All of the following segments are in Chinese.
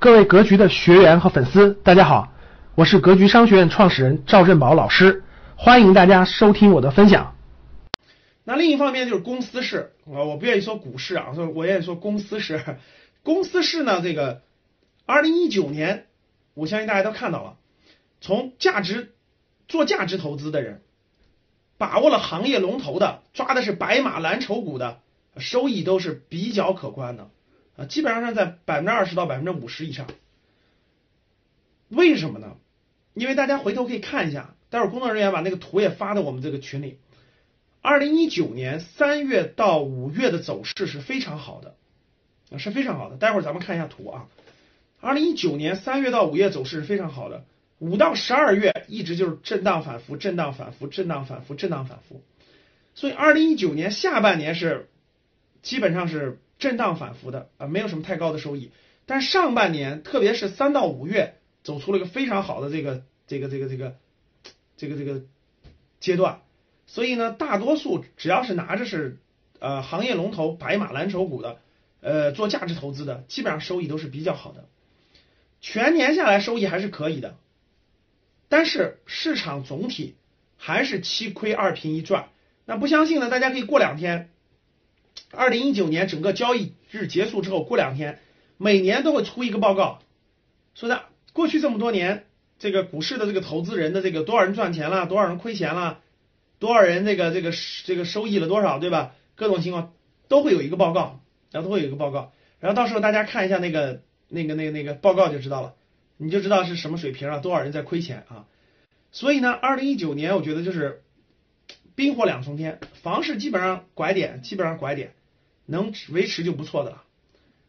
各位格局的学员和粉丝，大家好，我是格局商学院创始人赵振宝老师，欢迎大家收听我的分享。那另一方面就是公司式啊，我不愿意说股市啊，所以我愿意说公司式。公司式呢，这个二零一九年，我相信大家都看到了，从价值做价值投资的人，把握了行业龙头的，抓的是白马蓝筹股的，收益都是比较可观的。啊，基本上是在百分之二十到百分之五十以上。为什么呢？因为大家回头可以看一下，待会儿工作人员把那个图也发到我们这个群里。二零一九年三月到五月的走势是非常好的，啊是非常好的。待会儿咱们看一下图啊。二零一九年三月到五月走势是非常好的，五到十二月一直就是震荡反复、震荡反复、震荡反复、震荡反复。所以二零一九年下半年是基本上是。震荡反复的啊，没有什么太高的收益。但上半年，特别是三到五月，走出了一个非常好的这个这个这个这个这个这个阶段。所以呢，大多数只要是拿着是呃行业龙头白马蓝筹股的，呃做价值投资的，基本上收益都是比较好的。全年下来收益还是可以的，但是市场总体还是七亏二平一赚。那不相信呢，大家可以过两天。二零一九年整个交易日结束之后，过两天，每年都会出一个报告，说的过去这么多年，这个股市的这个投资人的这个多少人赚钱了，多少人亏钱了，多少人这个这个这个收益了多少，对吧？各种情况都会有一个报告，然后都会有一个报告，然后到时候大家看一下那个那个那个那个报告就知道了，你就知道是什么水平了，多少人在亏钱啊？所以呢，二零一九年我觉得就是冰火两重天，房市基本上拐点，基本上拐点。能维持就不错的了，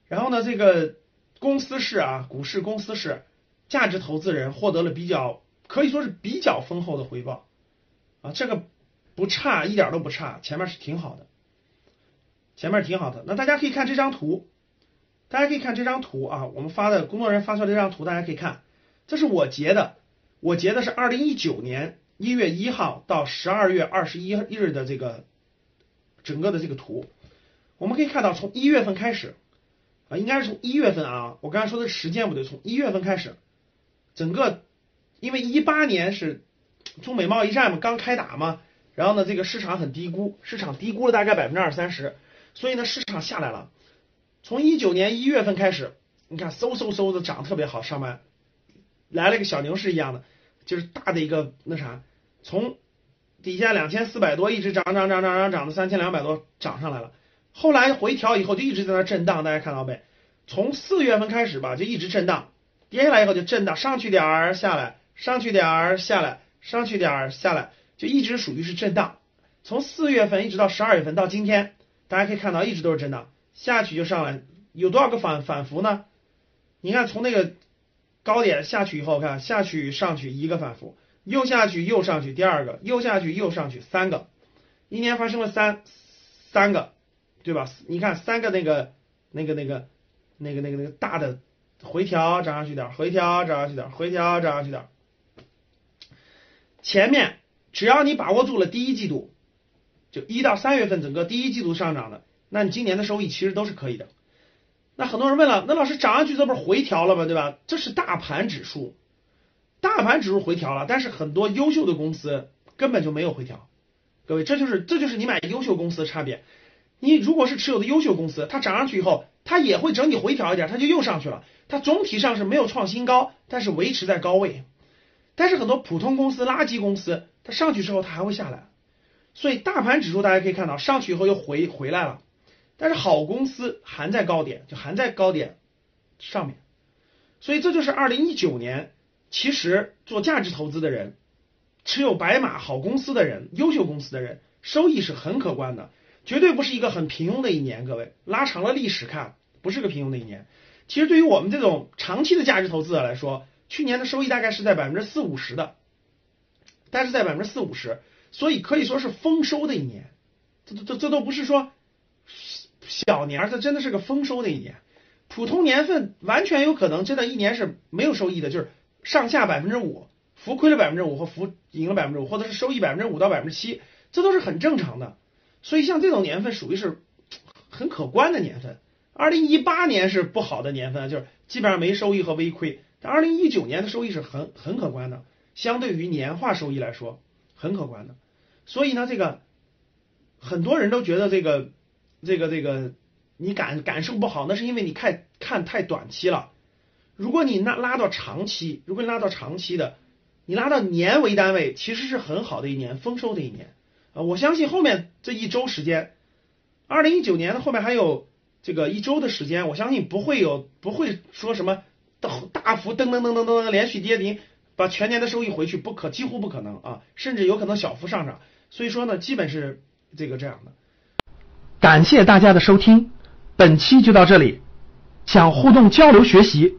然后呢，这个公司是啊，股市公司是，价值投资人获得了比较可以说是比较丰厚的回报，啊，这个不差，一点都不差，前面是挺好的，前面挺好的。那大家可以看这张图，大家可以看这张图啊，我们发的工作人员发出来这张图，大家可以看，这是我截的，我截的是二零一九年一月一号到十二月二十一日的这个整个的这个图。我们可以看到，从一月份开始，啊，应该是从一月份啊，我刚才说的时间不对，从一月份开始，整个，因为一八年是中美贸易战嘛，刚开打嘛，然后呢，这个市场很低估，市场低估了大概百分之二三十，所以呢，市场下来了。从一九年一月份开始，你看嗖嗖嗖的涨特别好，上面来了个小牛市一样的，就是大的一个那啥，从底下两千四百多一直涨涨涨涨涨涨到三千两百多，涨上来了。后来回调以后就一直在那震荡，大家看到没？从四月份开始吧，就一直震荡，跌下来以后就震荡，上去点儿下来，上去点儿下来，上去点儿下来，就一直属于是震荡。从四月份一直到十二月份到今天，大家可以看到一直都是震荡，下去就上来，有多少个反反复呢？你看从那个高点下去以后，看下去上去一个反复，又下去又上去第二个，又下去又上去三个，一年发生了三三个。对吧？你看三个那个、那个、那个、那个、那个、那个大的回调涨上去点，回调涨上去点，回调涨上去点。前面只要你把握住了第一季度，就一到三月份整个第一季度上涨的，那你今年的收益其实都是可以的。那很多人问了，那老师涨上去这不是回调了吗？对吧？这是大盘指数，大盘指数回调了，但是很多优秀的公司根本就没有回调。各位，这就是这就是你买优秀公司的差别。你如果是持有的优秀公司，它涨上去以后，它也会整体回调一点，它就又上去了。它总体上是没有创新高，但是维持在高位。但是很多普通公司、垃圾公司，它上去之后它还会下来。所以大盘指数大家可以看到，上去以后又回回来了。但是好公司还在高点，就还在高点上面。所以这就是二零一九年，其实做价值投资的人，持有白马好公司的人、优秀公司的人，收益是很可观的。绝对不是一个很平庸的一年，各位拉长了历史看，不是个平庸的一年。其实对于我们这种长期的价值投资者来说，去年的收益大概是在百分之四五十的，但是在百分之四五十，所以可以说是丰收的一年。这这这都不是说小年，这真的是个丰收的一年。普通年份完全有可能真的一年是没有收益的，就是上下百分之五，浮亏了百分之五或浮赢了百分之五，或者是收益百分之五到百分之七，这都是很正常的。所以像这种年份属于是很可观的年份，二零一八年是不好的年份，就是基本上没收益和微亏。但二零一九年的收益是很很可观的，相对于年化收益来说很可观的。所以呢，这个很多人都觉得这个这个这个你感感受不好，那是因为你看看太短期了。如果你拉拉到长期，如果你拉到长期的，你拉到年为单位，其实是很好的一年，丰收的一年啊！我相信后面这一周时间，二零一九年的后面还有这个一周的时间，我相信不会有不会说什么大大幅噔噔噔噔噔连续跌停，把全年的收益回去，不可几乎不可能啊，甚至有可能小幅上涨。所以说呢，基本是这个这样的。感谢大家的收听，本期就到这里。想互动交流学习，